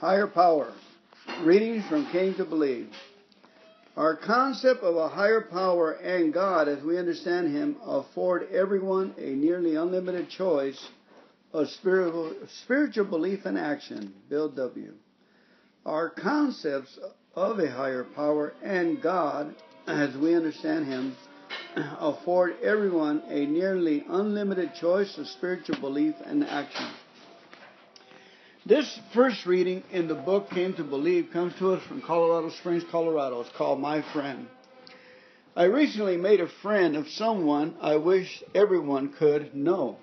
Higher power. Readings from Came to Believe. Our concept of a higher power and God, as we understand Him, afford everyone a nearly unlimited choice of spiritual, spiritual belief and action. Bill W. Our concepts of a higher power and God, as we understand Him, afford everyone a nearly unlimited choice of spiritual belief and action. This first reading in the book Came to Believe comes to us from Colorado Springs, Colorado. It's called My Friend. I recently made a friend of someone I wish everyone could know.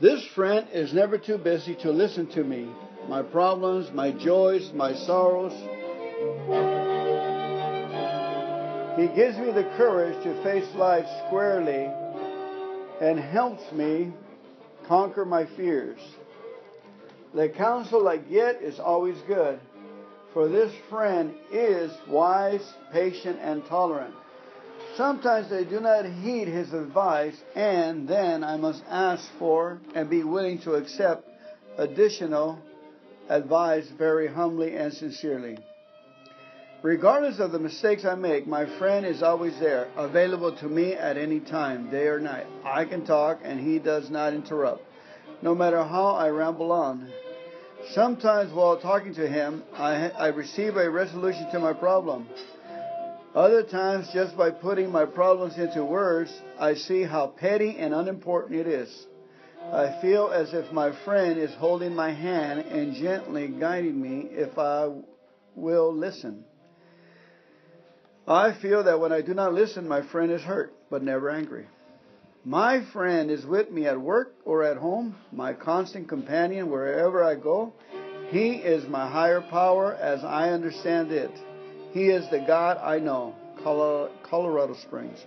This friend is never too busy to listen to me, my problems, my joys, my sorrows. He gives me the courage to face life squarely and helps me conquer my fears. The counsel I get is always good, for this friend is wise, patient, and tolerant. Sometimes I do not heed his advice, and then I must ask for and be willing to accept additional advice very humbly and sincerely. Regardless of the mistakes I make, my friend is always there, available to me at any time, day or night. I can talk and he does not interrupt, no matter how I ramble on. Sometimes while talking to him, I, I receive a resolution to my problem. Other times, just by putting my problems into words, I see how petty and unimportant it is. I feel as if my friend is holding my hand and gently guiding me if I will listen. I feel that when I do not listen, my friend is hurt, but never angry. My friend is with me at work or at home, my constant companion wherever I go. He is my higher power as I understand it. He is the God I know. Colorado Springs.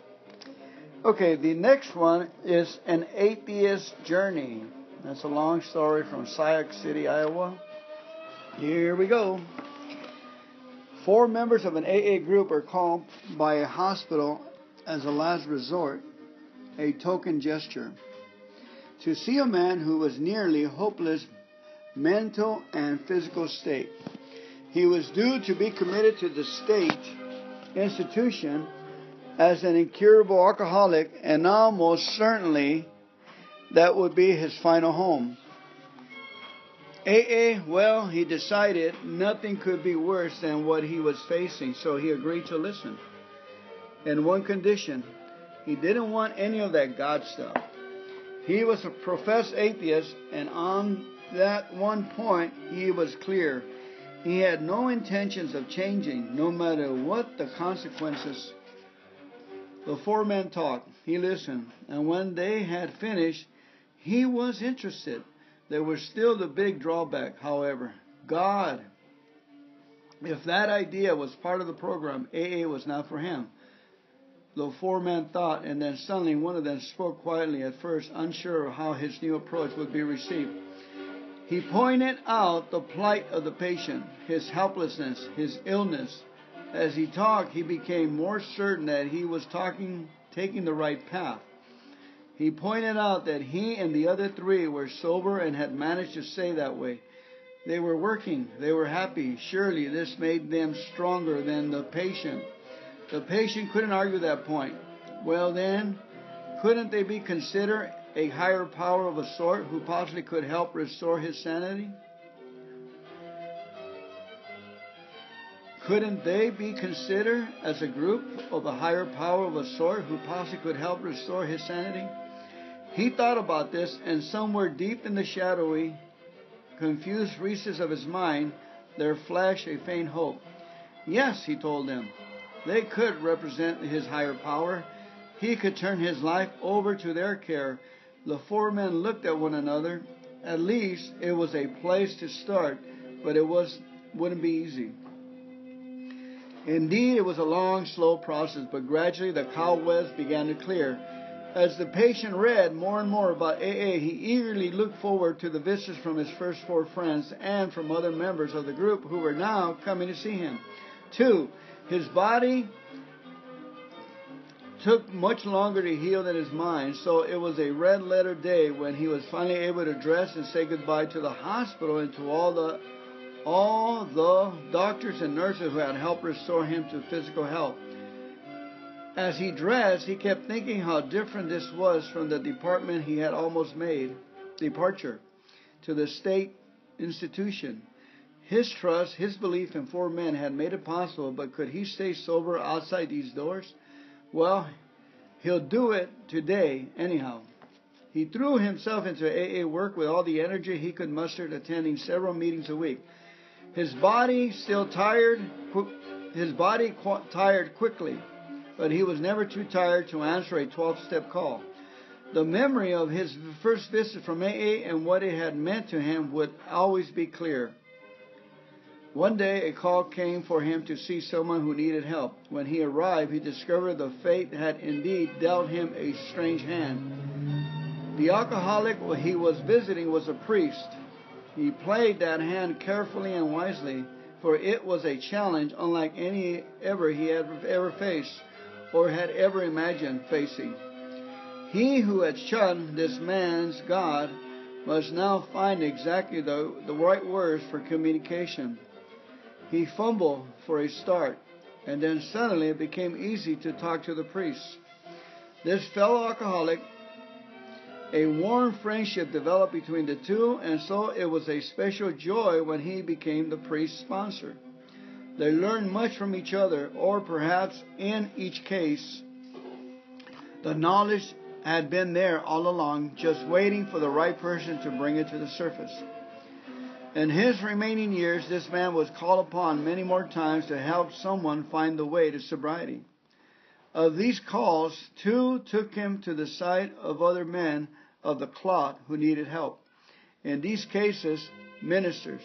Okay, the next one is an atheist journey. That's a long story from Sioux City, Iowa. Here we go. Four members of an AA group are called by a hospital as a last resort, a token gesture, to see a man who was nearly hopeless mental and physical state. He was due to be committed to the state institution as an incurable alcoholic, and almost certainly that would be his final home. AA, well, he decided nothing could be worse than what he was facing, so he agreed to listen. In one condition, he didn't want any of that God stuff. He was a professed atheist, and on that one point, he was clear. He had no intentions of changing, no matter what the consequences. The four men talked. He listened, and when they had finished, he was interested. There was still the big drawback, however. God. If that idea was part of the program, AA was not for him. The four men thought, and then suddenly one of them spoke quietly at first, unsure of how his new approach would be received. He pointed out the plight of the patient, his helplessness, his illness. As he talked, he became more certain that he was talking, taking the right path. He pointed out that he and the other three were sober and had managed to stay that way. They were working. They were happy. Surely this made them stronger than the patient. The patient couldn't argue that point. Well, then, couldn't they be considered a higher power of a sort who possibly could help restore his sanity? Couldn't they be considered as a group of a higher power of a sort who possibly could help restore his sanity? He thought about this, and somewhere deep in the shadowy, confused recesses of his mind, there flashed a faint hope. Yes, he told them, they could represent his higher power. He could turn his life over to their care. The four men looked at one another. At least it was a place to start, but it was wouldn't be easy. Indeed, it was a long, slow process, but gradually the cobwebs began to clear. As the patient read more and more about AA, he eagerly looked forward to the visits from his first four friends and from other members of the group who were now coming to see him. Two, his body took much longer to heal than his mind, so it was a red letter day when he was finally able to dress and say goodbye to the hospital and to all the all the doctors and nurses who had helped restore him to physical health. As he dressed, he kept thinking how different this was from the department he had almost made departure to the state institution. His trust, his belief in four men had made it possible, but could he stay sober outside these doors? Well, he'll do it today, anyhow. He threw himself into AA work with all the energy he could muster, attending several meetings a week. His body still tired, his body tired quickly, but he was never too tired to answer a 12 step call. The memory of his first visit from AA and what it had meant to him would always be clear. One day, a call came for him to see someone who needed help. When he arrived, he discovered the fate had indeed dealt him a strange hand. The alcoholic he was visiting was a priest. He played that hand carefully and wisely, for it was a challenge unlike any ever he had ever faced or had ever imagined facing. He who had shunned this man's God must now find exactly the, the right words for communication. He fumbled for a start, and then suddenly it became easy to talk to the priest. This fellow alcoholic, a warm friendship developed between the two, and so it was a special joy when he became the priest's sponsor. They learned much from each other, or perhaps in each case, the knowledge had been there all along, just waiting for the right person to bring it to the surface. In his remaining years, this man was called upon many more times to help someone find the way to sobriety. Of these calls, two took him to the side of other men of the clot who needed help. In these cases, ministers.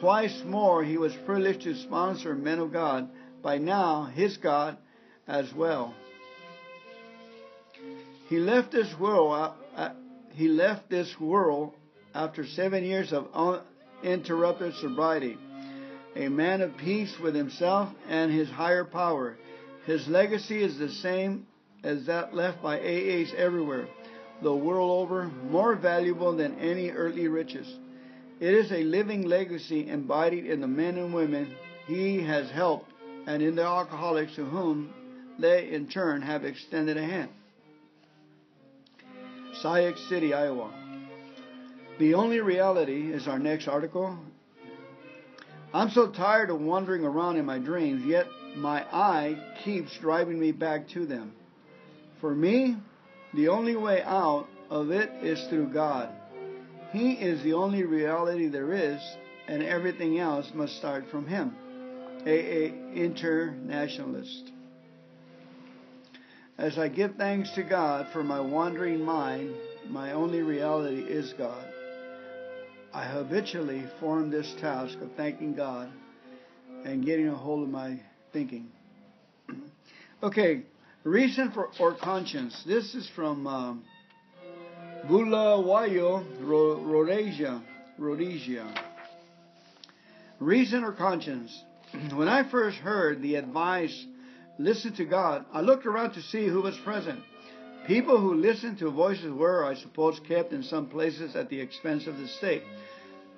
Twice more, he was privileged to sponsor men of God, by now his God as well. He left this world. Uh, uh, he left this world after seven years of uninterrupted sobriety, a man of peace with himself and his higher power. His legacy is the same as that left by AAs everywhere, the world over, more valuable than any earthly riches. It is a living legacy embodied in the men and women he has helped and in the alcoholics to whom they in turn have extended a hand. Sauk City, Iowa. The only reality is our next article. I'm so tired of wandering around in my dreams, yet my eye keeps driving me back to them. For me, the only way out of it is through God. He is the only reality there is, and everything else must start from Him. AA Internationalist. As I give thanks to God for my wandering mind, my only reality is God. I habitually form this task of thanking God and getting a hold of my thinking. okay, reason for or conscience. This is from um, Bulawayo, Rhodesia. Rhodesia. Reason or conscience. when I first heard the advice, listen to God, I looked around to see who was present. People who listened to voices were, I suppose, kept in some places at the expense of the state.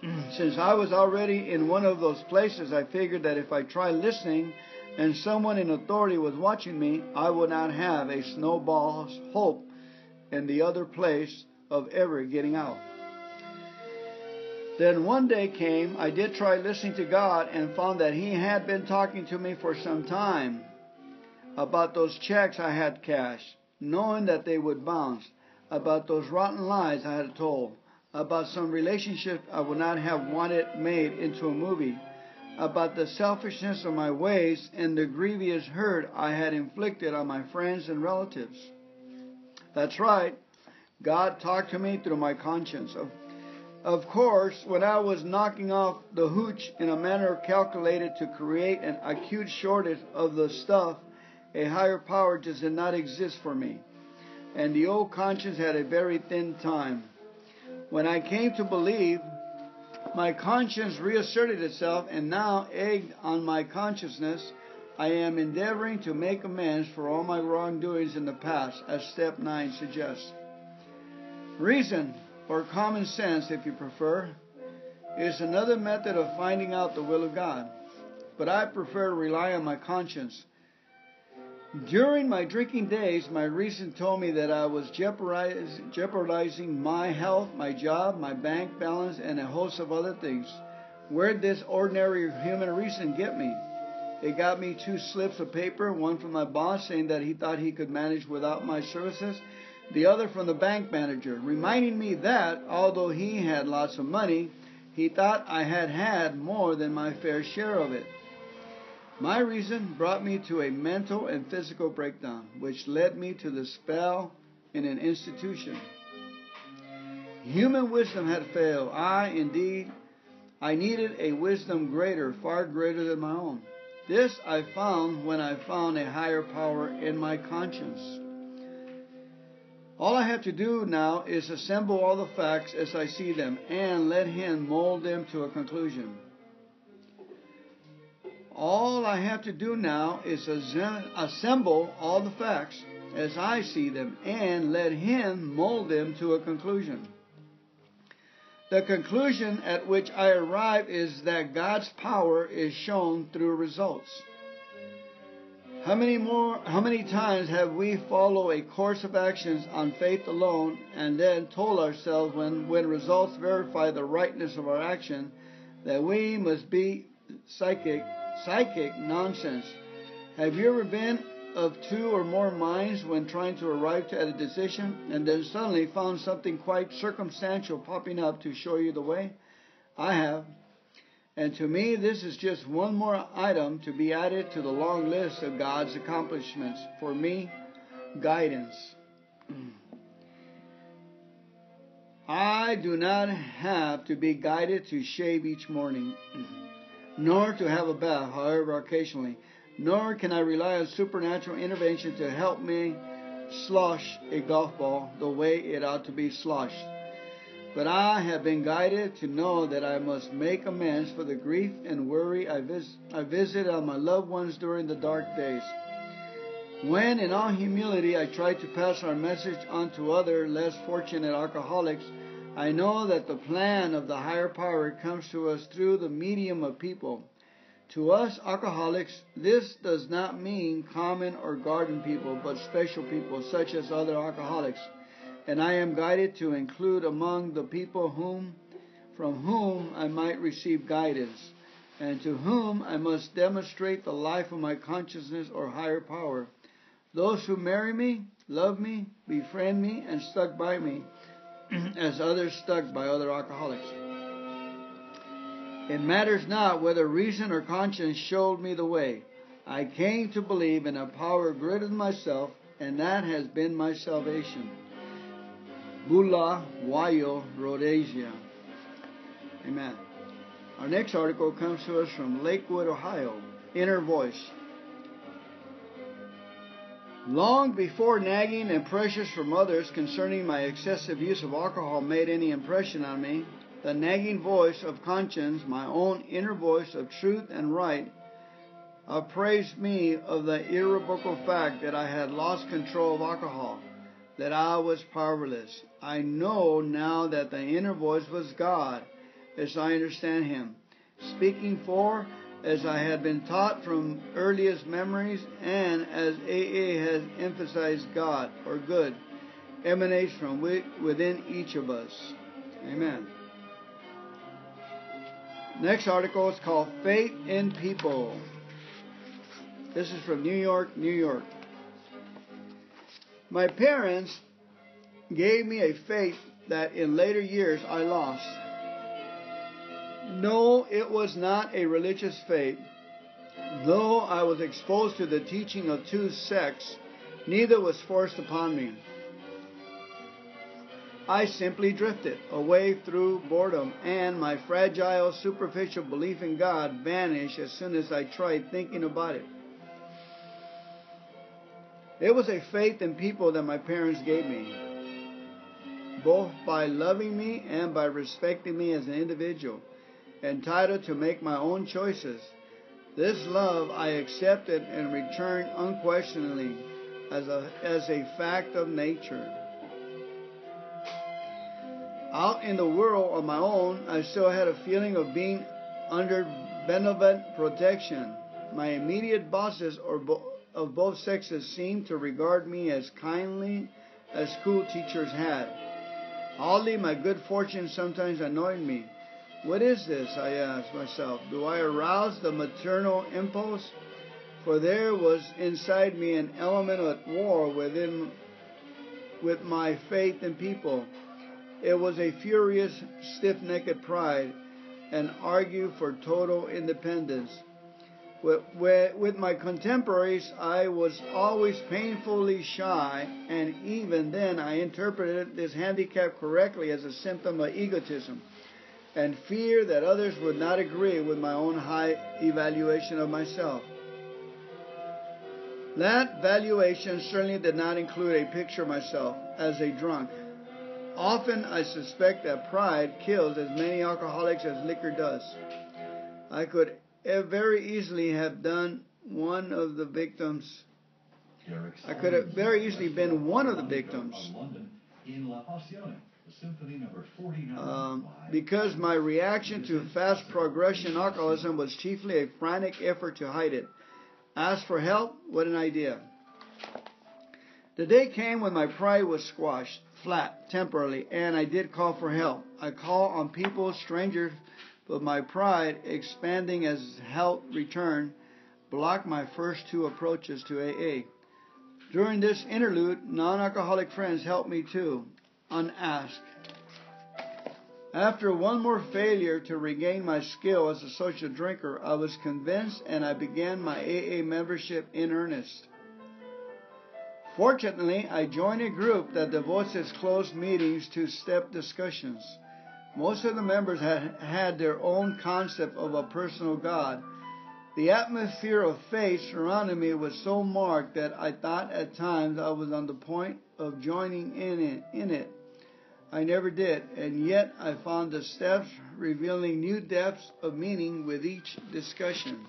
Mm. Since I was already in one of those places, I figured that if I tried listening and someone in authority was watching me, I would not have a snowball's hope in the other place of ever getting out. Then one day came, I did try listening to God and found that He had been talking to me for some time about those checks I had cashed knowing that they would bounce, about those rotten lies I had told, about some relationship I would not have wanted made into a movie, about the selfishness of my ways and the grievous hurt I had inflicted on my friends and relatives. That's right. God talked to me through my conscience. Of, of course, when I was knocking off the hooch in a manner calculated to create an acute shortage of the stuff a higher power did not exist for me. And the old conscience had a very thin time. When I came to believe, my conscience reasserted itself and now egged on my consciousness. I am endeavoring to make amends for all my wrongdoings in the past, as step 9 suggests. Reason, or common sense if you prefer, is another method of finding out the will of God, but I prefer to rely on my conscience. During my drinking days, my reason told me that I was jeopardizing my health, my job, my bank balance, and a host of other things. Where'd this ordinary human reason get me? It got me two slips of paper, one from my boss saying that he thought he could manage without my services, the other from the bank manager, reminding me that, although he had lots of money, he thought I had had more than my fair share of it. My reason brought me to a mental and physical breakdown, which led me to the spell in an institution. Human wisdom had failed. I, indeed, I needed a wisdom greater, far greater than my own. This I found when I found a higher power in my conscience. All I have to do now is assemble all the facts as I see them and let Him mold them to a conclusion. All I have to do now is assemble all the facts as I see them and let Him mold them to a conclusion. The conclusion at which I arrive is that God's power is shown through results. How many more how many times have we followed a course of actions on faith alone and then told ourselves when, when results verify the rightness of our action that we must be psychic psychic nonsense? Have you ever been of two or more minds when trying to arrive at a decision and then suddenly found something quite circumstantial popping up to show you the way? I have. And to me, this is just one more item to be added to the long list of God's accomplishments. For me, guidance. I do not have to be guided to shave each morning, nor to have a bath, however occasionally nor can I rely on supernatural intervention to help me slosh a golf ball the way it ought to be sloshed. But I have been guided to know that I must make amends for the grief and worry I, vis- I visited on my loved ones during the dark days. When, in all humility, I try to pass our message on to other less fortunate alcoholics, I know that the plan of the higher power comes to us through the medium of people to us alcoholics, this does not mean common or garden people, but special people such as other alcoholics. And I am guided to include among the people whom from whom I might receive guidance, and to whom I must demonstrate the life of my consciousness or higher power. Those who marry me, love me, befriend me, and stuck by me, as others stuck by other alcoholics. It matters not whether reason or conscience showed me the way. I came to believe in a power greater than myself, and that has been my salvation. Bulawayo, Rhodesia. Amen. Our next article comes to us from Lakewood, Ohio. Inner Voice. Long before nagging and pressures from others concerning my excessive use of alcohol made any impression on me, the nagging voice of conscience, my own inner voice of truth and right, appraised me of the irrevocable fact that I had lost control of alcohol, that I was powerless. I know now that the inner voice was God, as I understand Him, speaking for, as I had been taught from earliest memories, and as AA has emphasized God, or good, emanates from within each of us. Amen. Next article is called Faith in People. This is from New York, New York. My parents gave me a faith that in later years I lost. No, it was not a religious faith. Though I was exposed to the teaching of two sects, neither was forced upon me. I simply drifted away through boredom, and my fragile, superficial belief in God vanished as soon as I tried thinking about it. It was a faith in people that my parents gave me, both by loving me and by respecting me as an individual, entitled to make my own choices. This love I accepted and returned unquestioningly as a, as a fact of nature. Out in the world on my own, I still had a feeling of being under benevolent protection. My immediate bosses or bo- of both sexes seemed to regard me as kindly as school teachers had. Oddly, my good fortune sometimes annoyed me. What is this? I asked myself. Do I arouse the maternal impulse? For there was inside me an element at war within with my faith in people. It was a furious, stiff-necked pride and argue for total independence. With, my contemporaries, I was always painfully shy, and even then I interpreted this handicap correctly as a symptom of egotism and fear that others would not agree with my own high evaluation of myself. That valuation certainly did not include a picture of myself as a drunk. Often I suspect that pride kills as many alcoholics as liquor does. I could very easily have done one of the victims. I could have very easily been one of the victims. Um, because my reaction to fast progression alcoholism was chiefly a frantic effort to hide it. Ask for help? What an idea. The day came when my pride was squashed flat temporarily, and I did call for help. I call on people, strangers, but my pride, expanding as help returned, blocked my first two approaches to AA. During this interlude, non alcoholic friends helped me too, unasked. After one more failure to regain my skill as a social drinker, I was convinced and I began my AA membership in earnest. Fortunately, I joined a group that devotes its closed meetings to step discussions. Most of the members had had their own concept of a personal God. The atmosphere of faith surrounding me was so marked that I thought at times I was on the point of joining in it. In it. I never did, and yet I found the steps revealing new depths of meaning with each discussion.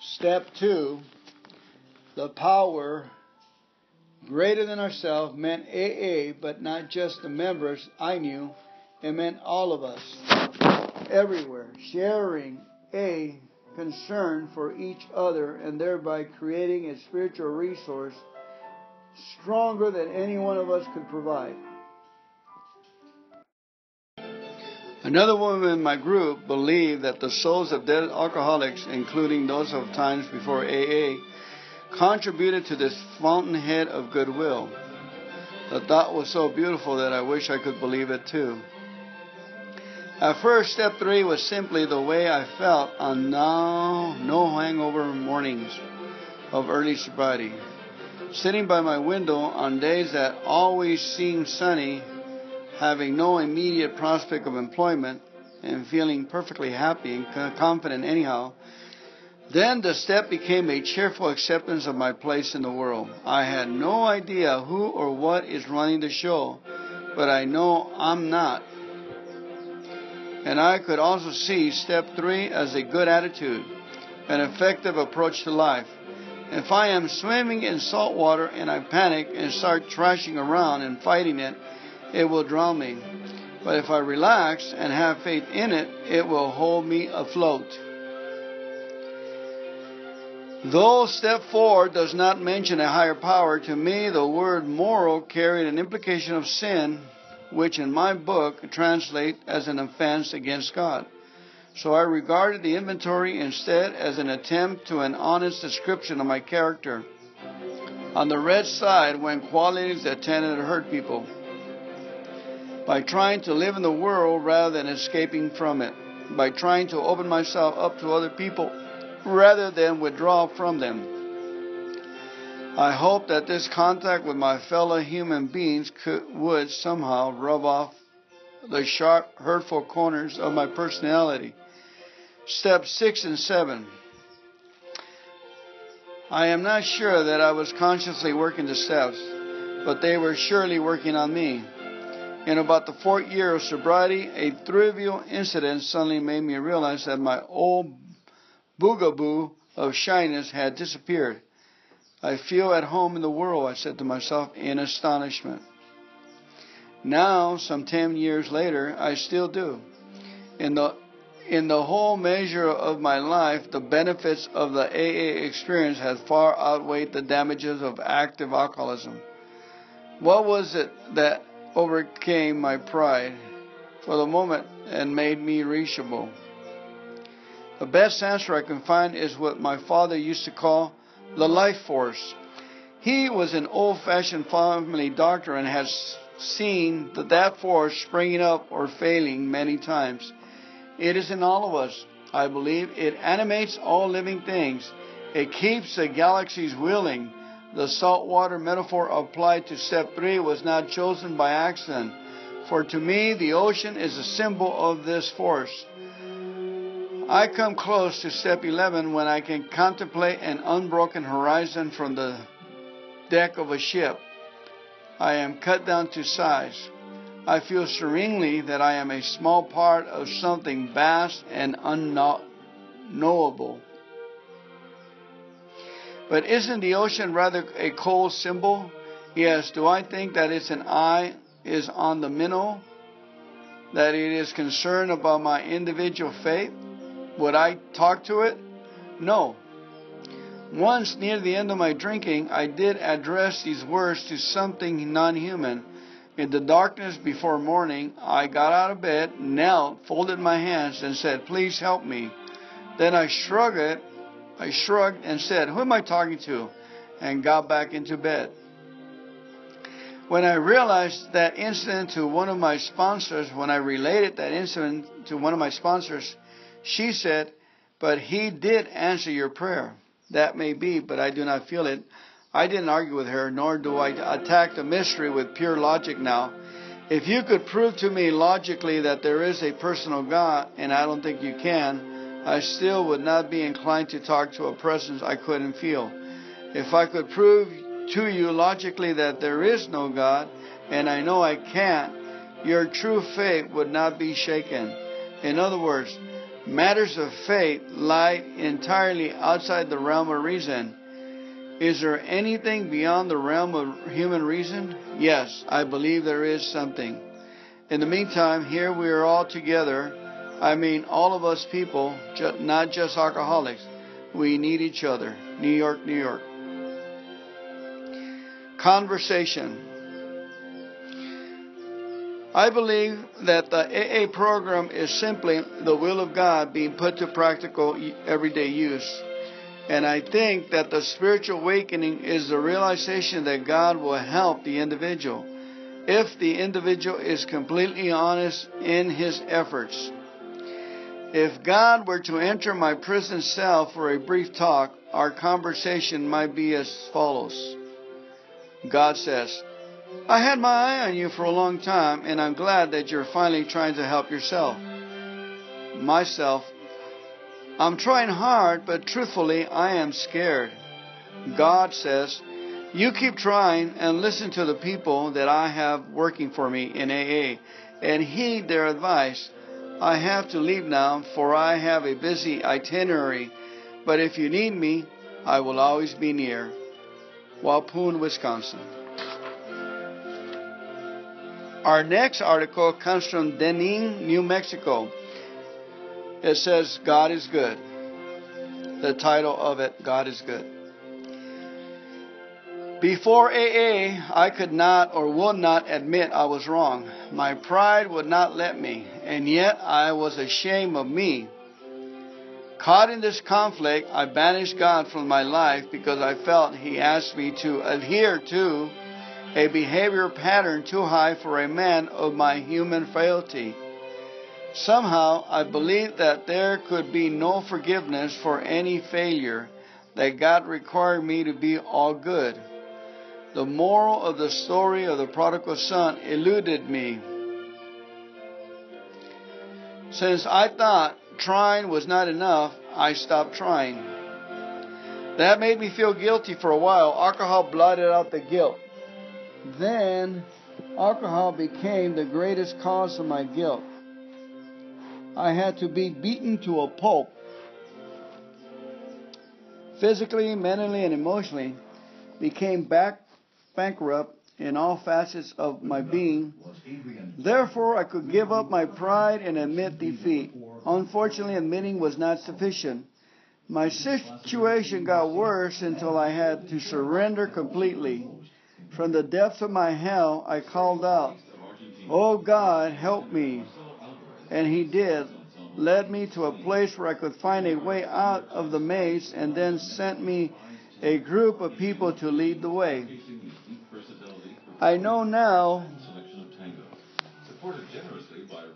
Step two the power greater than ourselves meant AA, but not just the members I knew, it meant all of us, everywhere, sharing a concern for each other and thereby creating a spiritual resource stronger than any one of us could provide. Another woman in my group believed that the souls of dead alcoholics, including those of times before AA, contributed to this fountainhead of goodwill. The thought was so beautiful that I wish I could believe it too. At first, step three was simply the way I felt on now no hangover mornings of early sobriety. Sitting by my window on days that always seemed sunny having no immediate prospect of employment and feeling perfectly happy and confident anyhow, then the step became a cheerful acceptance of my place in the world. I had no idea who or what is running the show, but I know I'm not. And I could also see step three as a good attitude, an effective approach to life. If I am swimming in salt water and I panic and start thrashing around and fighting it, it will drown me. But if I relax and have faith in it, it will hold me afloat. Though step four does not mention a higher power, to me the word moral carried an implication of sin, which in my book translate as an offense against God. So I regarded the inventory instead as an attempt to an honest description of my character. On the red side went qualities that tended to hurt people by trying to live in the world rather than escaping from it, by trying to open myself up to other people rather than withdraw from them. I hope that this contact with my fellow human beings could, would somehow rub off the sharp, hurtful corners of my personality. Step 6 and 7. I am not sure that I was consciously working the steps, but they were surely working on me. In about the fourth year of sobriety, a trivial incident suddenly made me realize that my old boogaboo of shyness had disappeared. I feel at home in the world, I said to myself in astonishment. Now, some 10 years later, I still do. In the in the whole measure of my life, the benefits of the AA experience have far outweighed the damages of active alcoholism. What was it that overcame my pride for the moment and made me reachable? The best answer I can find is what my father used to call the life force. He was an old fashioned family doctor and has seen that, that force springing up or failing many times. It is in all of us. I believe it animates all living things. It keeps the galaxies wheeling. The saltwater metaphor applied to step 3 was not chosen by accident. For to me, the ocean is a symbol of this force. I come close to step 11 when I can contemplate an unbroken horizon from the deck of a ship. I am cut down to size. I feel serenely that I am a small part of something vast and unknowable. But isn't the ocean rather a cold symbol? Yes. Do I think that its an eye is on the minnow? That it is concerned about my individual faith? Would I talk to it? No. Once, near the end of my drinking, I did address these words to something non human. In the darkness before morning, I got out of bed, knelt, folded my hands, and said, Please help me. Then I shrugged it. I shrugged and said, Who am I talking to? and got back into bed. When I realized that incident to one of my sponsors, when I related that incident to one of my sponsors, she said, But he did answer your prayer. That may be, but I do not feel it. I didn't argue with her, nor do I attack the mystery with pure logic now. If you could prove to me logically that there is a personal God, and I don't think you can, I still would not be inclined to talk to a presence I couldn't feel. If I could prove to you logically that there is no God, and I know I can't, your true faith would not be shaken. In other words, Matters of faith lie entirely outside the realm of reason. Is there anything beyond the realm of human reason? Yes, I believe there is something. In the meantime, here we are all together. I mean, all of us people, not just alcoholics. We need each other. New York, New York. Conversation. I believe that the AA program is simply the will of God being put to practical everyday use. And I think that the spiritual awakening is the realization that God will help the individual if the individual is completely honest in his efforts. If God were to enter my prison cell for a brief talk, our conversation might be as follows God says, I had my eye on you for a long time, and I'm glad that you're finally trying to help yourself. Myself, I'm trying hard, but truthfully, I am scared. God says, You keep trying and listen to the people that I have working for me in AA and heed their advice. I have to leave now, for I have a busy itinerary, but if you need me, I will always be near. Waupun, Wisconsin. Our next article comes from Deming, New Mexico. It says, God is good. The title of it, God is good. Before AA, I could not or would not admit I was wrong. My pride would not let me, and yet I was ashamed of me. Caught in this conflict, I banished God from my life because I felt He asked me to adhere to a behavior pattern too high for a man of my human frailty. Somehow I believed that there could be no forgiveness for any failure, that God required me to be all good. The moral of the story of the prodigal son eluded me. Since I thought trying was not enough, I stopped trying. That made me feel guilty for a while. Alcohol blotted out the guilt. Then alcohol became the greatest cause of my guilt. I had to be beaten to a pulp physically, mentally, and emotionally, became back bankrupt in all facets of my being. Therefore, I could give up my pride and admit defeat. Unfortunately, admitting was not sufficient. My situation got worse until I had to surrender completely. From the depths of my hell, I called out, Oh God, help me. And He did, led me to a place where I could find a way out of the maze, and then sent me a group of people to lead the way. I know now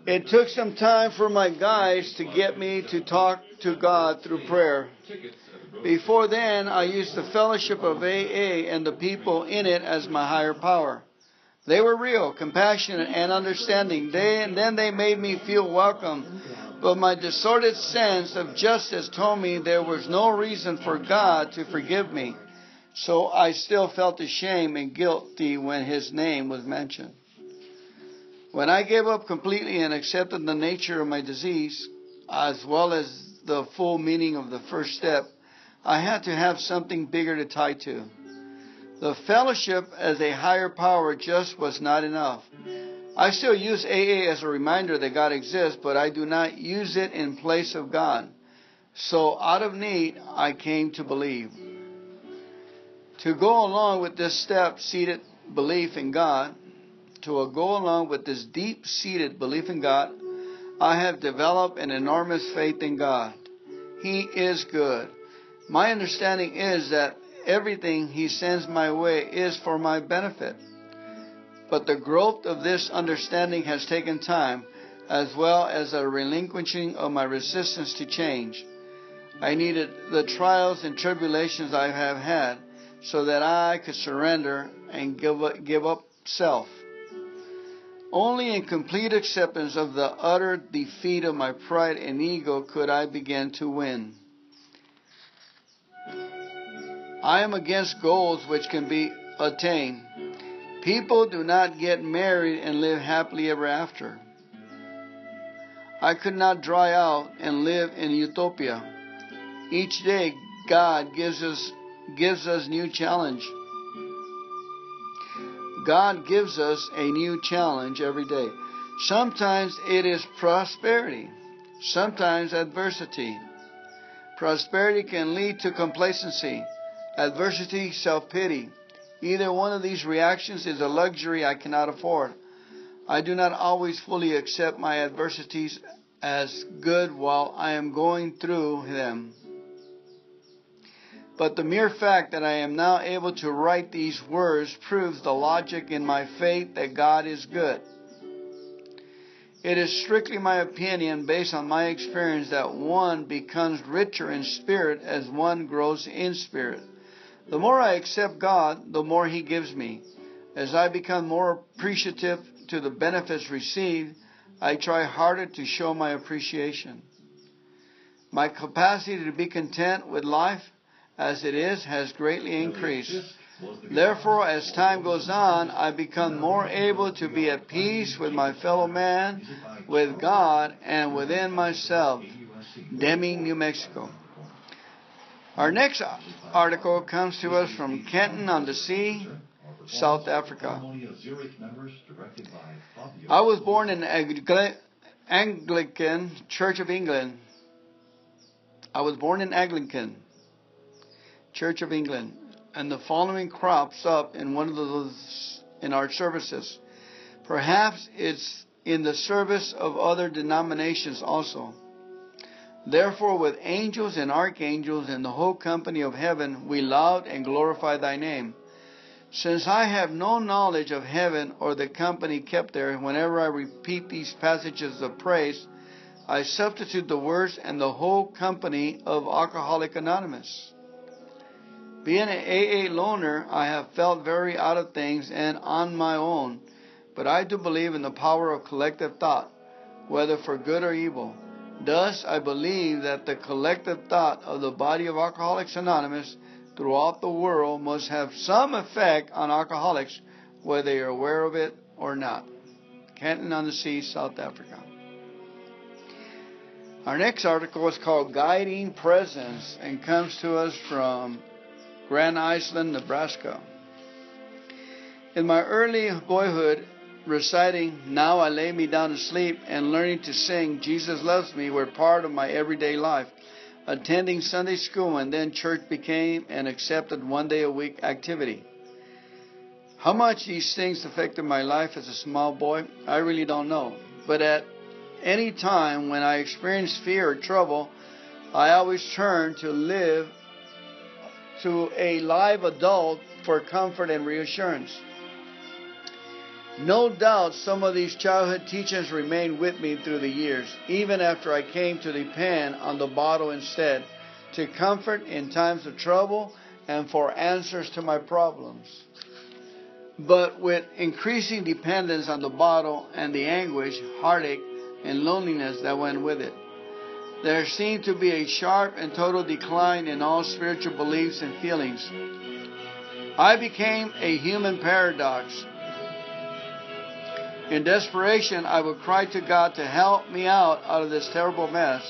it took some time for my guys to get me to talk to God through prayer. Before then, I used the fellowship of AA and the people in it as my higher power. They were real, compassionate, and understanding. They, and then they made me feel welcome. But my distorted sense of justice told me there was no reason for God to forgive me. So I still felt ashamed and guilty when his name was mentioned. When I gave up completely and accepted the nature of my disease, as well as the full meaning of the first step, I had to have something bigger to tie to. The fellowship as a higher power just was not enough. I still use AA as a reminder that God exists, but I do not use it in place of God. So, out of need, I came to believe. To go along with this step seated belief in God, to go along with this deep seated belief in God, I have developed an enormous faith in God. He is good. My understanding is that everything He sends my way is for my benefit. But the growth of this understanding has taken time, as well as a relinquishing of my resistance to change. I needed the trials and tribulations I have had so that I could surrender and give up, give up self. Only in complete acceptance of the utter defeat of my pride and ego could I begin to win. I am against goals which can be attained. People do not get married and live happily ever after. I could not dry out and live in utopia. Each day God gives us gives us new challenge. God gives us a new challenge every day. Sometimes it is prosperity, sometimes adversity. Prosperity can lead to complacency, adversity, self pity. Either one of these reactions is a luxury I cannot afford. I do not always fully accept my adversities as good while I am going through them. But the mere fact that I am now able to write these words proves the logic in my faith that God is good. It is strictly my opinion, based on my experience, that one becomes richer in spirit as one grows in spirit. The more I accept God, the more He gives me. As I become more appreciative to the benefits received, I try harder to show my appreciation. My capacity to be content with life as it is has greatly increased. Therefore, as time goes on, I become more able to be at peace with my fellow man, with God, and within myself. Deming, New Mexico. Our next article comes to us from Kenton on the Sea, South Africa. I was born in Anglican Church of England. I was born in Anglican Church of England, and the following crops up in one of those in our services. Perhaps it's in the service of other denominations also. Therefore, with angels and archangels and the whole company of heaven, we laud and glorify thy name. Since I have no knowledge of heaven or the company kept there, whenever I repeat these passages of praise, I substitute the words and the whole company of Alcoholic Anonymous. Being an AA loner, I have felt very out of things and on my own, but I do believe in the power of collective thought, whether for good or evil. Thus, I believe that the collective thought of the body of Alcoholics Anonymous throughout the world must have some effect on alcoholics, whether they are aware of it or not. Kenton on the Sea, South Africa. Our next article is called Guiding Presence and comes to us from Grand Island, Nebraska. In my early boyhood, reciting Now I Lay Me Down to Sleep and learning to sing Jesus Loves Me were part of my everyday life. Attending Sunday school and then church became an accepted one day a week activity. How much these things affected my life as a small boy, I really don't know. But at any time when I experienced fear or trouble, I always turned to live to a live adult for comfort and reassurance. No doubt some of these childhood teachings remained with me through the years, even after I came to depend on the bottle instead, to comfort in times of trouble and for answers to my problems. But with increasing dependence on the bottle and the anguish, heartache, and loneliness that went with it, there seemed to be a sharp and total decline in all spiritual beliefs and feelings. I became a human paradox in desperation, I would cry to God to help me out out of this terrible mess.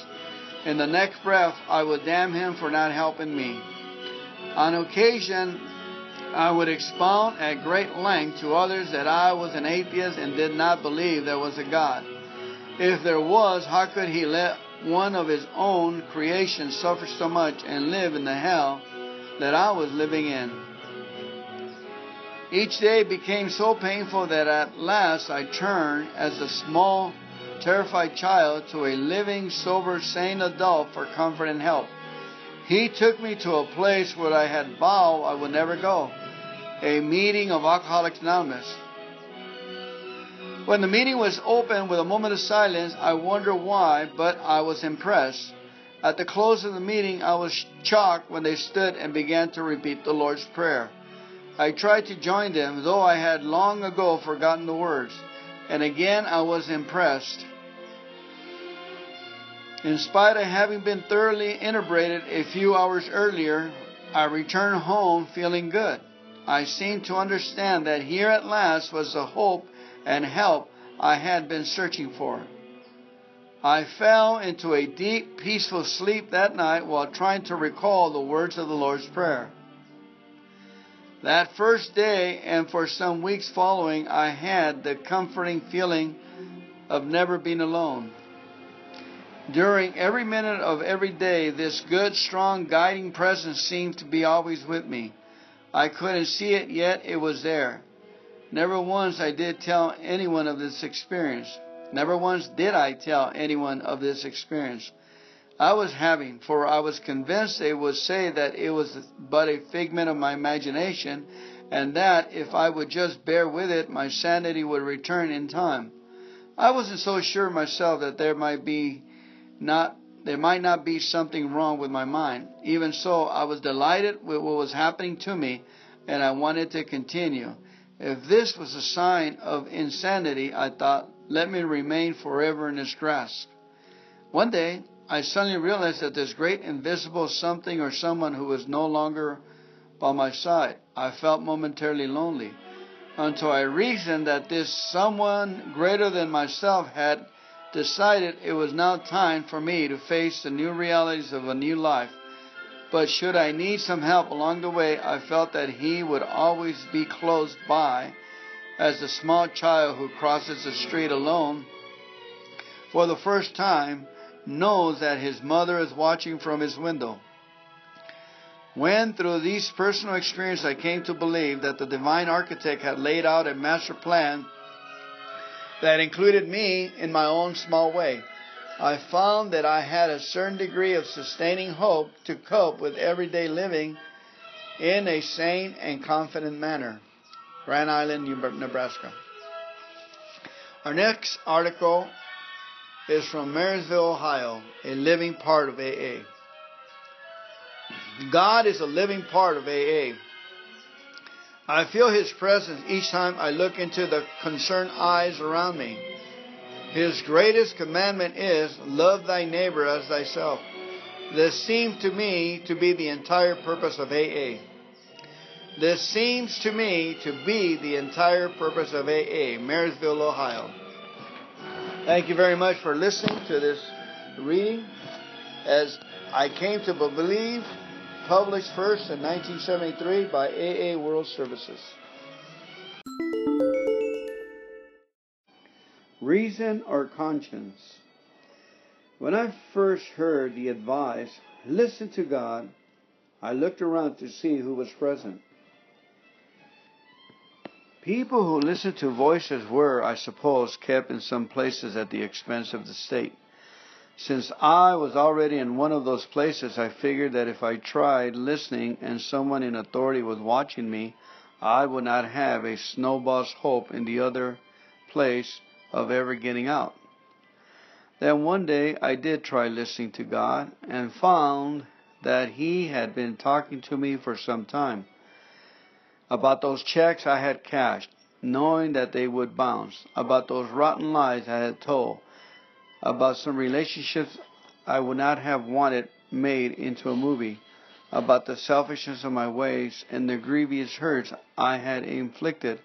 In the next breath, I would damn him for not helping me. On occasion, I would expound at great length to others that I was an atheist and did not believe there was a God. If there was, how could he let one of his own creation suffer so much and live in the hell that I was living in? Each day became so painful that at last I turned as a small, terrified child to a living, sober, sane adult for comfort and help. He took me to a place where I had vowed I would never go a meeting of Alcoholics Anonymous. When the meeting was open with a moment of silence, I wondered why, but I was impressed. At the close of the meeting, I was shocked when they stood and began to repeat the Lord's Prayer. I tried to join them, though I had long ago forgotten the words, and again I was impressed. In spite of having been thoroughly inebriated a few hours earlier, I returned home feeling good. I seemed to understand that here at last was the hope and help I had been searching for. I fell into a deep, peaceful sleep that night while trying to recall the words of the Lord's Prayer. That first day and for some weeks following, I had the comforting feeling of never being alone. During every minute of every day, this good, strong, guiding presence seemed to be always with me. I couldn't see it, yet it was there. Never once I did tell anyone of this experience. Never once did I tell anyone of this experience. I was having, for I was convinced they would say that it was but a figment of my imagination, and that if I would just bear with it, my sanity would return in time. I wasn't so sure myself that there might be not there might not be something wrong with my mind. Even so, I was delighted with what was happening to me, and I wanted to continue. If this was a sign of insanity, I thought, let me remain forever in its grasp. One day, I suddenly realized that this great invisible something or someone who was no longer by my side. I felt momentarily lonely until I reasoned that this someone greater than myself had decided it was now time for me to face the new realities of a new life. But should I need some help along the way, I felt that he would always be close by as the small child who crosses the street alone for the first time knows that his mother is watching from his window. When, through these personal experiences, I came to believe that the divine architect had laid out a master plan that included me in my own small way, I found that I had a certain degree of sustaining hope to cope with everyday living in a sane and confident manner. Grand Island, Nebraska. Our next article is from Marysville, Ohio, a living part of AA. God is a living part of AA. I feel His presence each time I look into the concerned eyes around me. His greatest commandment is love thy neighbor as thyself. This seems to me to be the entire purpose of AA. This seems to me to be the entire purpose of AA, Marysville, Ohio. Thank you very much for listening to this reading as I Came to Believe, published first in 1973 by AA World Services. Reason or conscience? When I first heard the advice, listen to God, I looked around to see who was present. People who listened to voices were, I suppose, kept in some places at the expense of the state. Since I was already in one of those places, I figured that if I tried listening and someone in authority was watching me, I would not have a snowball's hope in the other place of ever getting out. Then one day I did try listening to God and found that He had been talking to me for some time about those checks I had cashed, knowing that they would bounce, about those rotten lies I had told, about some relationships I would not have wanted made into a movie, about the selfishness of my ways and the grievous hurts I had inflicted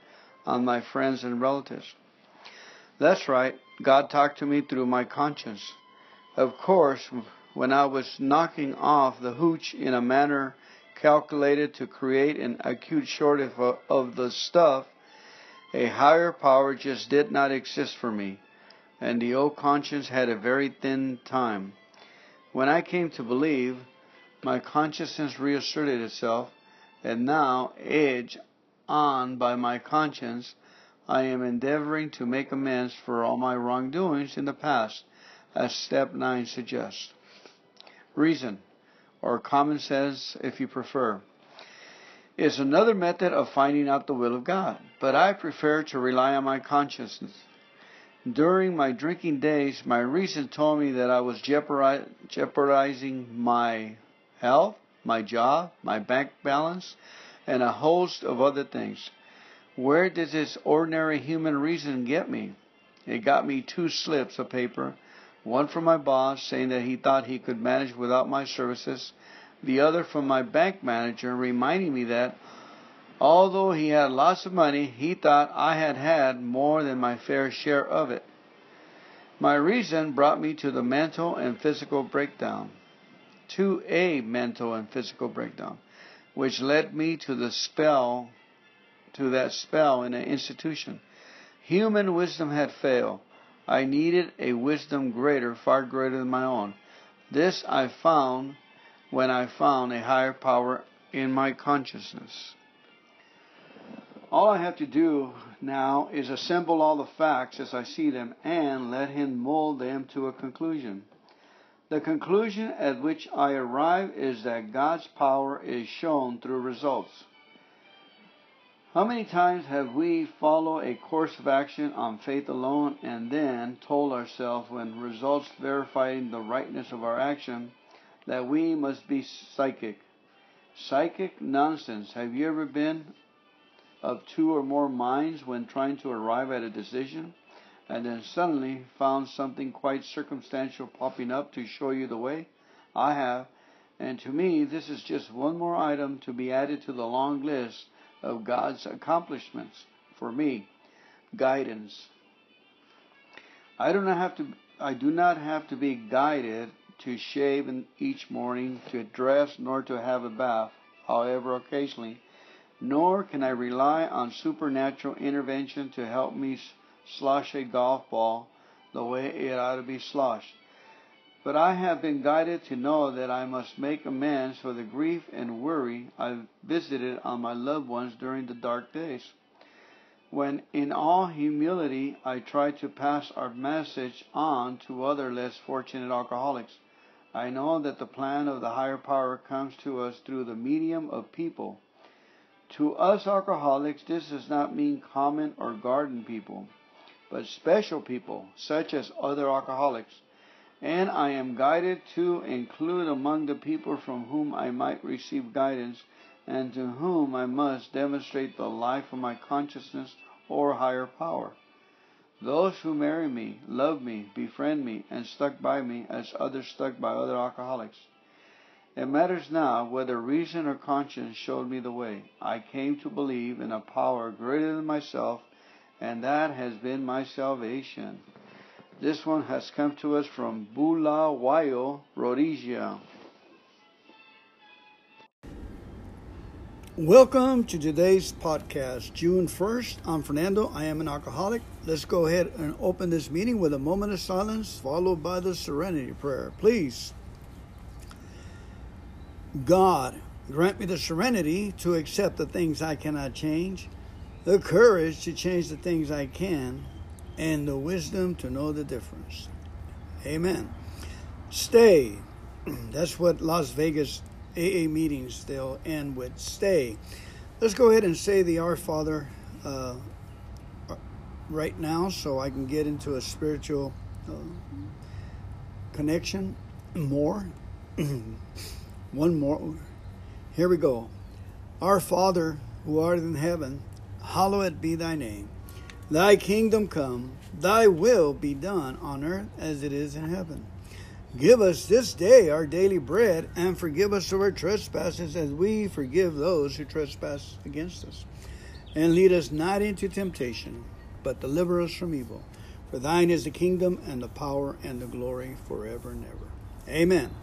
on my friends and relatives. That's right, God talked to me through my conscience. Of course, when I was knocking off the hooch in a manner calculated to create an acute shortage of, the stuff, a higher power just did not exist for me, and the old conscience had a very thin time. When I came to believe, my consciousness reasserted itself, and now, edged on by my conscience, I am endeavoring to make amends for all my wrongdoings in the past, as step 9 suggests. Reason or common sense if you prefer, is another method of finding out the will of God, but I prefer to rely on my consciousness. During my drinking days, my reason told me that I was jeopardizing my health, my job, my bank balance, and a host of other things. Where did this ordinary human reason get me? It got me two slips of paper one from my boss saying that he thought he could manage without my services, the other from my bank manager reminding me that although he had lots of money, he thought I had had more than my fair share of it. My reason brought me to the mental and physical breakdown, to a mental and physical breakdown, which led me to the spell, to that spell in an institution. Human wisdom had failed. I needed a wisdom greater, far greater than my own. This I found when I found a higher power in my consciousness. All I have to do now is assemble all the facts as I see them and let Him mold them to a conclusion. The conclusion at which I arrive is that God's power is shown through results. How many times have we followed a course of action on faith alone and then told ourselves when results verifying the rightness of our action that we must be psychic? Psychic nonsense. Have you ever been of two or more minds when trying to arrive at a decision and then suddenly found something quite circumstantial popping up to show you the way? I have. And to me, this is just one more item to be added to the long list of God's accomplishments for me, guidance. I do not have to I do not have to be guided to shave each morning, to dress, nor to have a bath, however occasionally, nor can I rely on supernatural intervention to help me slosh a golf ball the way it ought to be sloshed. But I have been guided to know that I must make amends for the grief and worry I've visited on my loved ones during the dark days. When in all humility I try to pass our message on to other less fortunate alcoholics, I know that the plan of the higher power comes to us through the medium of people. To us alcoholics, this does not mean common or garden people, but special people, such as other alcoholics and I am guided to include among the people from whom I might receive guidance and to whom I must demonstrate the life of my consciousness or higher power. Those who marry me, love me, befriend me, and stuck by me as others stuck by other alcoholics. It matters now whether reason or conscience showed me the way. I came to believe in a power greater than myself, and that has been my salvation. This one has come to us from Bulawayo, Rhodesia. Welcome to today's podcast, June 1st. I'm Fernando. I am an alcoholic. Let's go ahead and open this meeting with a moment of silence, followed by the serenity prayer. Please. God, grant me the serenity to accept the things I cannot change, the courage to change the things I can, and the wisdom to know the difference. Amen. Stay. That's what Las Vegas AA meetings they'll end with stay. Let's go ahead and say the Our Father uh, right now so I can get into a spiritual uh, connection more. One more. Here we go. Our Father who art in heaven, hallowed be thy name. Thy kingdom come, thy will be done on earth as it is in heaven. Give us this day our daily bread, and forgive us our trespasses as we forgive those who trespass against us. And lead us not into temptation, but deliver us from evil. For thine is the kingdom, and the power, and the glory forever and ever. Amen.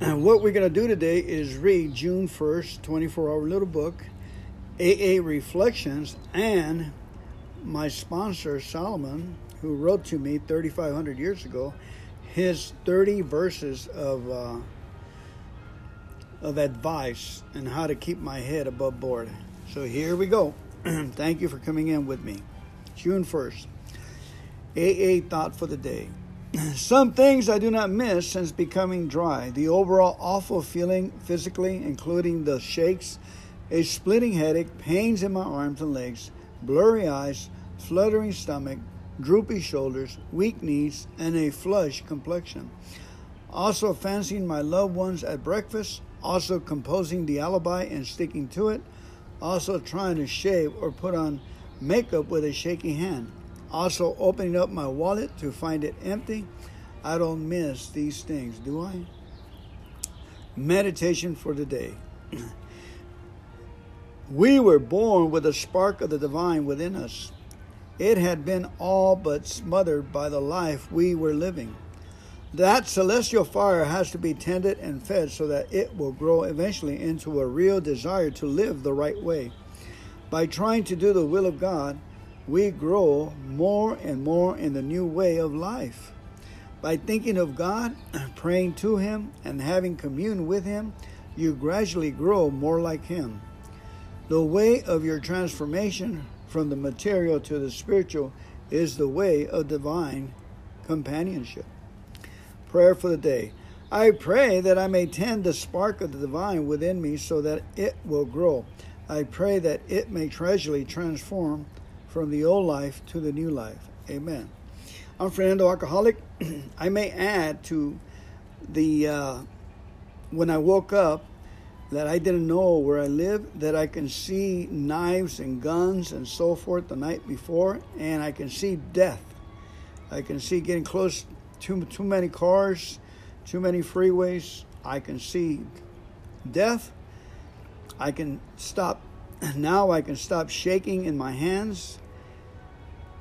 And what we're going to do today is read June 1st, 24 hour little book, AA Reflections, and my sponsor, Solomon, who wrote to me 3,500 years ago his 30 verses of uh, of advice and how to keep my head above board. So here we go. Thank you for coming in with me. June 1st. AA thought for the day. Some things I do not miss since becoming dry. The overall awful feeling physically, including the shakes, a splitting headache, pains in my arms and legs, blurry eyes, fluttering stomach, droopy shoulders, weak knees, and a flushed complexion. Also, fancying my loved ones at breakfast, also composing the alibi and sticking to it, also trying to shave or put on makeup with a shaky hand, also opening up my wallet to find it empty. I don't miss these things, do I? Meditation for the day. we were born with a spark of the divine within us. It had been all but smothered by the life we were living. That celestial fire has to be tended and fed so that it will grow eventually into a real desire to live the right way. By trying to do the will of God, we grow more and more in the new way of life. By thinking of God, praying to Him, and having commune with Him, you gradually grow more like Him. The way of your transformation from the material to the spiritual is the way of divine companionship. Prayer for the day. I pray that I may tend the spark of the divine within me so that it will grow. I pray that it may treasurely transform from the old life to the new life. Amen. I'm Fernando Alcoholic. I may add to the uh, when I woke up, that I didn't know where I live, that I can see knives and guns and so forth the night before, and I can see death. I can see getting close to too many cars, too many freeways. I can see death. I can stop now I can stop shaking in my hands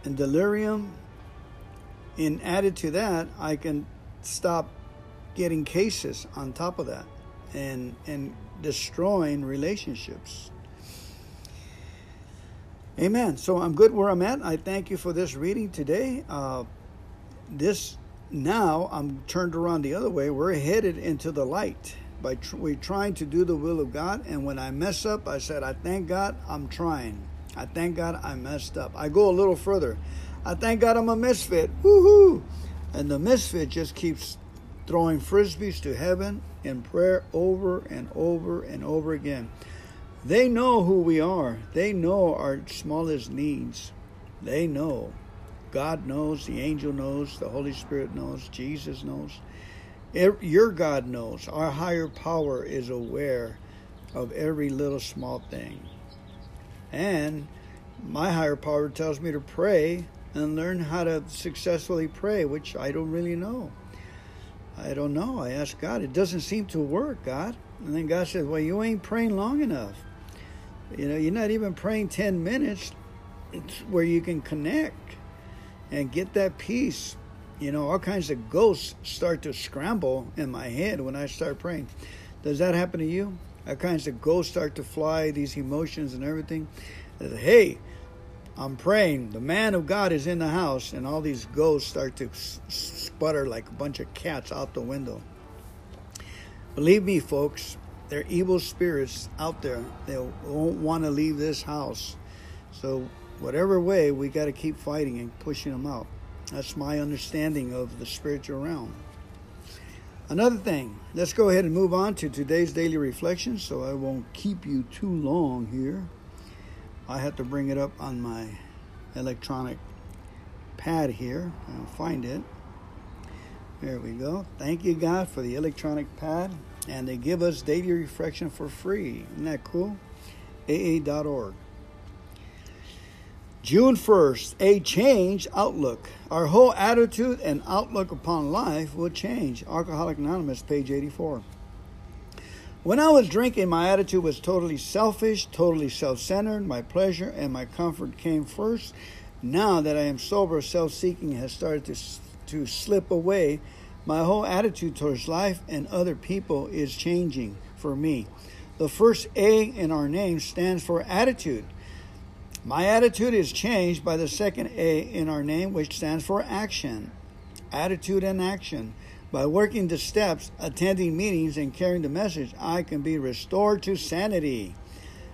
and delirium. And added to that, I can stop getting cases on top of that and and destroying relationships. Amen. So I'm good where I'm at. I thank you for this reading today. Uh, this now I'm turned around the other way. We're headed into the light by tr- we're trying to do the will of God. And when I mess up, I said, I thank God I'm trying. I thank God I messed up. I go a little further. I thank God I'm a misfit. Woohoo! And the misfit just keeps throwing frisbees to heaven in prayer over and over and over again. They know who we are. They know our smallest needs. They know. God knows, the angel knows, the Holy Spirit knows, Jesus knows. Your God knows. Our higher power is aware of every little small thing. And my higher power tells me to pray and learn how to successfully pray, which I don't really know. I don't know. I asked God. It doesn't seem to work, God. And then God said, Well, you ain't praying long enough. You know, you're not even praying 10 minutes where you can connect. and get that peace. You know, all kinds of ghosts start to scramble in my head when I start praying. Does that happen to you? All kinds of ghosts start to fly, these emotions and everything. Hey, I'm praying. The man of God is in the house, and all these ghosts start to sputter like a bunch of cats out the window. Believe me, folks, there are evil spirits out there. They won't want to leave this house. So, whatever way, we got to keep fighting and pushing them out. That's my understanding of the spiritual realm. Another thing, let's go ahead and move on to today's daily reflection so I won't keep you too long here. I have to bring it up on my electronic pad here. I'll find it. There we go. Thank you, God, for the electronic pad. And they give us daily reflection for free. Isn't that cool? AA.org. June 1st, a change outlook. Our whole attitude and outlook upon life will change. Alcoholic Anonymous, page 84. When I was drinking, my attitude was totally selfish, totally self centered. My pleasure and my comfort came first. Now that I am sober, self seeking has started to, to slip away. My whole attitude towards life and other people is changing for me. The first A in our name stands for attitude. My attitude is changed by the second A in our name, which stands for action. Attitude and action. By working the steps, attending meetings, and carrying the message, I can be restored to sanity.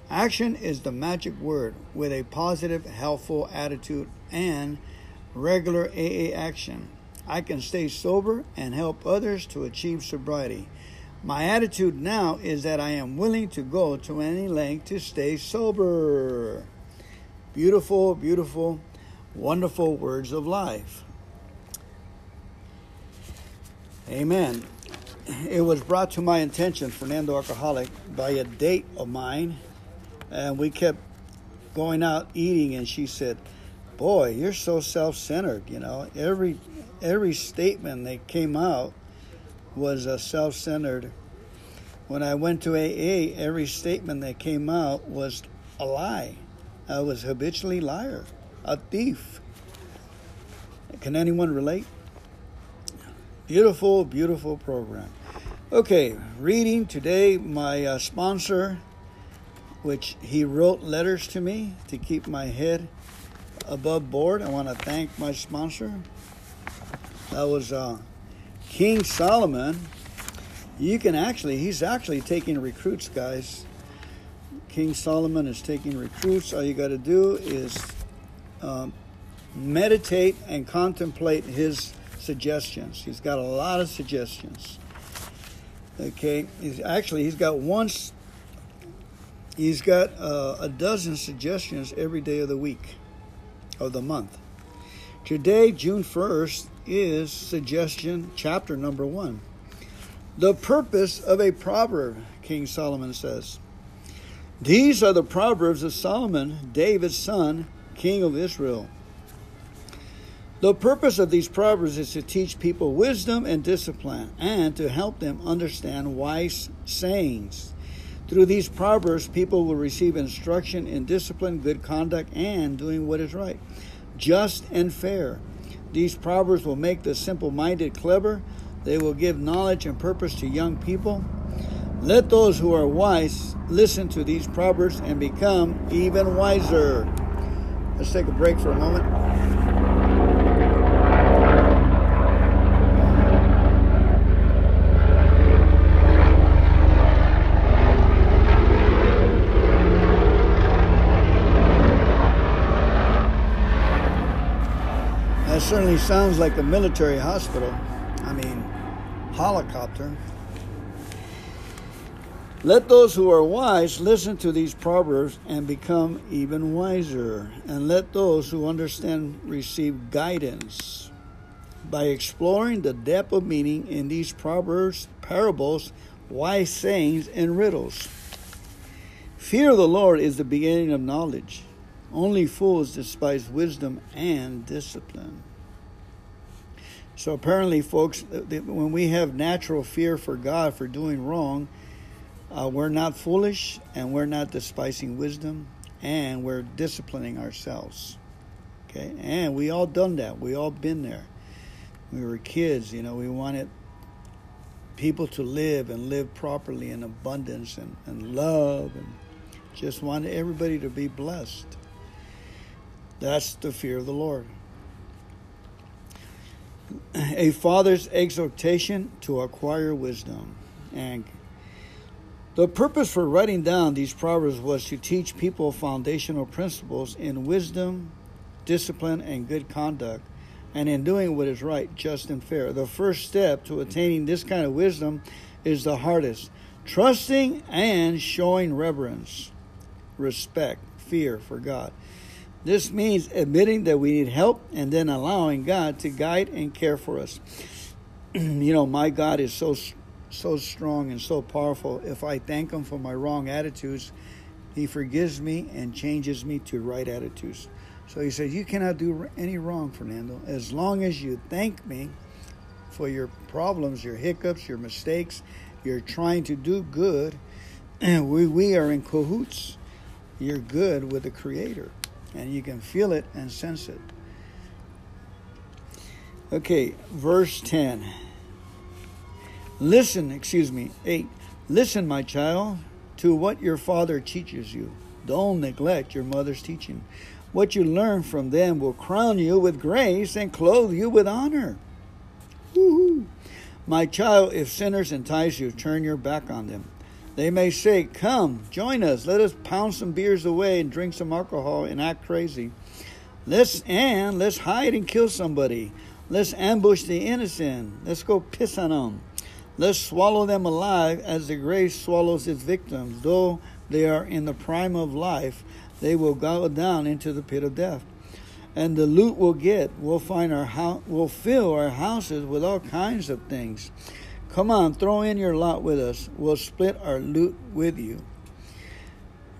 Action is the magic word with a positive, helpful attitude and regular AA action. I can stay sober and help others to achieve sobriety. My attitude now is that I am willing to go to any length to stay sober. Beautiful, beautiful, wonderful words of life. Amen. It was brought to my attention, Fernando Alcoholic, by a date of mine, and we kept going out eating, and she said, "Boy, you're so self-centered." You know, every every statement that came out was a self-centered. When I went to AA, every statement that came out was a lie. I was habitually liar, a thief. Can anyone relate? Beautiful, beautiful program. Okay, reading today, my uh, sponsor, which he wrote letters to me to keep my head above board. I want to thank my sponsor. That was uh, King Solomon. You can actually, he's actually taking recruits, guys. King Solomon is taking recruits. All you got to do is um, meditate and contemplate his suggestions. He's got a lot of suggestions. Okay, he's actually he's got once he's got uh, a dozen suggestions every day of the week of the month. Today, June 1st, is suggestion chapter number one. The purpose of a proverb, King Solomon says. These are the proverbs of Solomon, David's son, king of Israel. The purpose of these proverbs is to teach people wisdom and discipline and to help them understand wise sayings. Through these proverbs, people will receive instruction in discipline, good conduct, and doing what is right, just and fair. These proverbs will make the simple minded clever. They will give knowledge and purpose to young people. Let those who are wise listen to these proverbs and become even wiser. Let's take a break for a moment. Certainly sounds like a military hospital. I mean, helicopter. Let those who are wise listen to these proverbs and become even wiser. And let those who understand receive guidance. By exploring the depth of meaning in these proverbs, parables, wise sayings, and riddles. Fear of the Lord is the beginning of knowledge. Only fools despise wisdom and discipline. So apparently, folks, when we have natural fear for God for doing wrong, uh, we're not foolish and we're not despising wisdom and we're disciplining ourselves. Okay, and we all done that. We all been there. We were kids, you know. We wanted people to live and live properly in abundance and, and love and just wanted everybody to be blessed. That's the fear of the Lord. A father's exhortation to acquire wisdom. And the purpose for writing down these proverbs was to teach people foundational principles in wisdom, discipline, and good conduct, and in doing what is right, just, and fair. The first step to attaining this kind of wisdom is the hardest trusting and showing reverence, respect, fear for God. This means admitting that we need help and then allowing God to guide and care for us. you know, my God is so so strong and so powerful. If I thank him for my wrong attitudes, he forgives me and changes me to right attitudes. So he says, You cannot do any wrong, Fernando, as long as you thank me for your problems, your hiccups, your mistakes. You're trying to do good. And we, we are in cahoots. You're good with the Creator and you can feel it and sense it. Okay, verse 10. Listen, excuse me, 8. Listen, my child, to what your father teaches you. Don't neglect your mother's teaching. What you learn from them will crown you with grace and clothe you with honor. Woo-hoo. My child, if sinners entice you, turn your back on them. They may say, Come, join us. Let us pound some beers away and drink some alcohol and act crazy. Let's and let's hide and kill somebody. Let's ambush the innocent. Let's go piss on them. Let's swallow them alive as the grave swallows its victims. Though they are in the prime of life, they will go down into the pit of death. And the loot we'll get, we'll find our house, we'll fill our houses with all kinds of things. Come on, throw in your lot with us. We'll split our loot with you.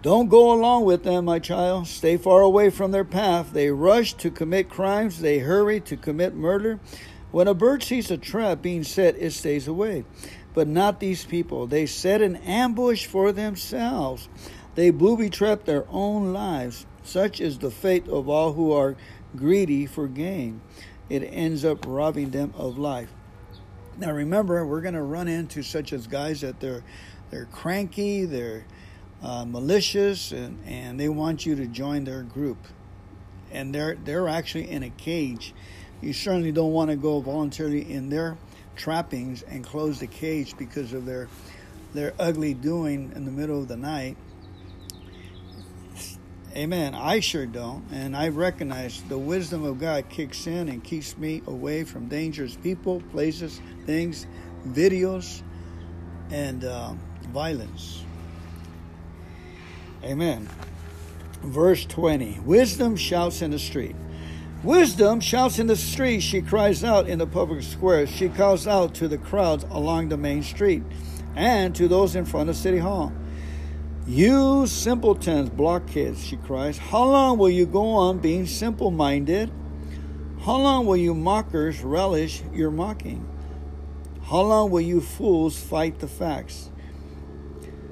Don't go along with them, my child. Stay far away from their path. They rush to commit crimes, they hurry to commit murder. When a bird sees a trap being set, it stays away. But not these people. They set an ambush for themselves. They booby trap their own lives. Such is the fate of all who are greedy for gain. It ends up robbing them of life. Now remember, we're going to run into such as guys that they're they're cranky, they're uh, malicious, and, and they want you to join their group, and they're they're actually in a cage. You certainly don't want to go voluntarily in their trappings and close the cage because of their their ugly doing in the middle of the night Amen. I sure don't. And I recognize the wisdom of God kicks in and keeps me away from dangerous people, places, things, videos, and uh, violence. Amen. Verse 20 Wisdom shouts in the street. Wisdom shouts in the street. She cries out in the public square. She calls out to the crowds along the main street and to those in front of City Hall. You simpletons, blockheads, she cries. How long will you go on being simple minded? How long will you mockers relish your mocking? How long will you fools fight the facts?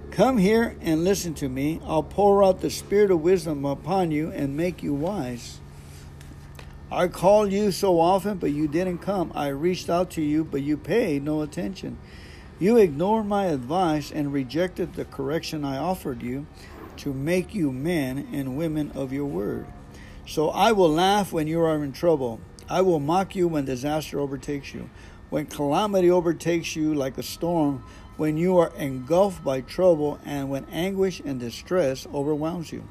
Come here and listen to me. I'll pour out the spirit of wisdom upon you and make you wise. I called you so often, but you didn't come. I reached out to you, but you paid no attention. You ignored my advice and rejected the correction I offered you to make you men and women of your word. So I will laugh when you are in trouble. I will mock you when disaster overtakes you, when calamity overtakes you like a storm, when you are engulfed by trouble, and when anguish and distress overwhelms you.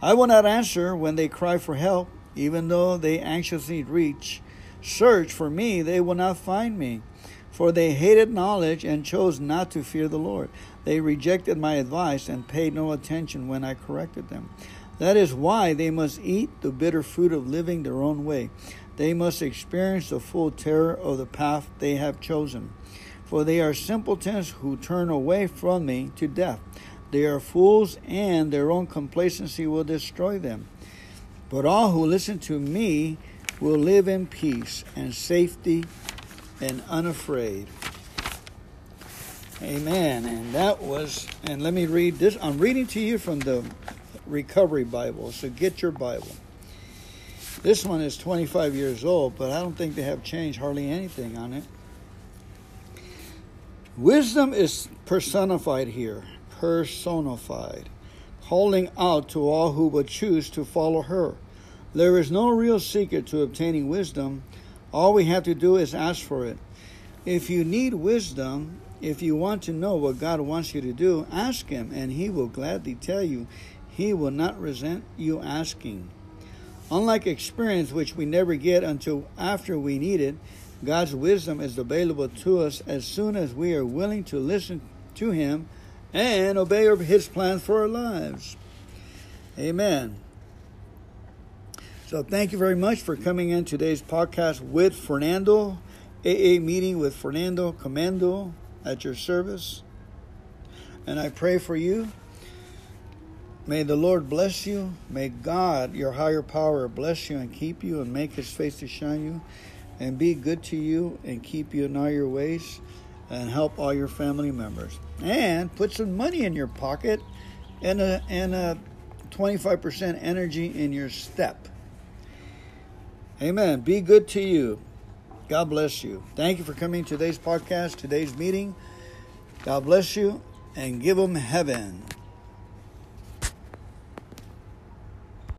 I will not answer when they cry for help, even though they anxiously reach. Search for me, they will not find me. For they hated knowledge and chose not to fear the Lord. They rejected my advice and paid no attention when I corrected them. That is why they must eat the bitter fruit of living their own way. They must experience the full terror of the path they have chosen. For they are simpletons who turn away from me to death. They are fools, and their own complacency will destroy them. But all who listen to me will live in peace and safety and unafraid. Amen. And that was, and let me read this. I'm reading to you from the Recovery Bible, so get your Bible. This one is 25 years old, but I don't think they have changed hardly anything on it. Wisdom is personified here, personified, calling out to all who would choose to follow her. There is no real secret to obtaining wisdom. All we have to do is ask for it. If you need wisdom, if you want to know what God wants you to do, ask Him, and He will gladly tell you. He will not resent you asking. Unlike experience, which we never get until after we need it, God's wisdom is available to us as soon as we are willing to listen to Him and obey His plans for our lives. Amen. So, thank you very much for coming in today's podcast with Fernando, AA meeting with Fernando Commando at your service. And I pray for you. May the Lord bless you. May God, your higher power, bless you and keep you and make his face to shine you and be good to you and keep you in all your ways and help all your family members. And put some money in your pocket and a, and a 25% energy in your step. Amen. Be good to you. God bless you. Thank you for coming to today's podcast, today's meeting. God bless you and give them heaven.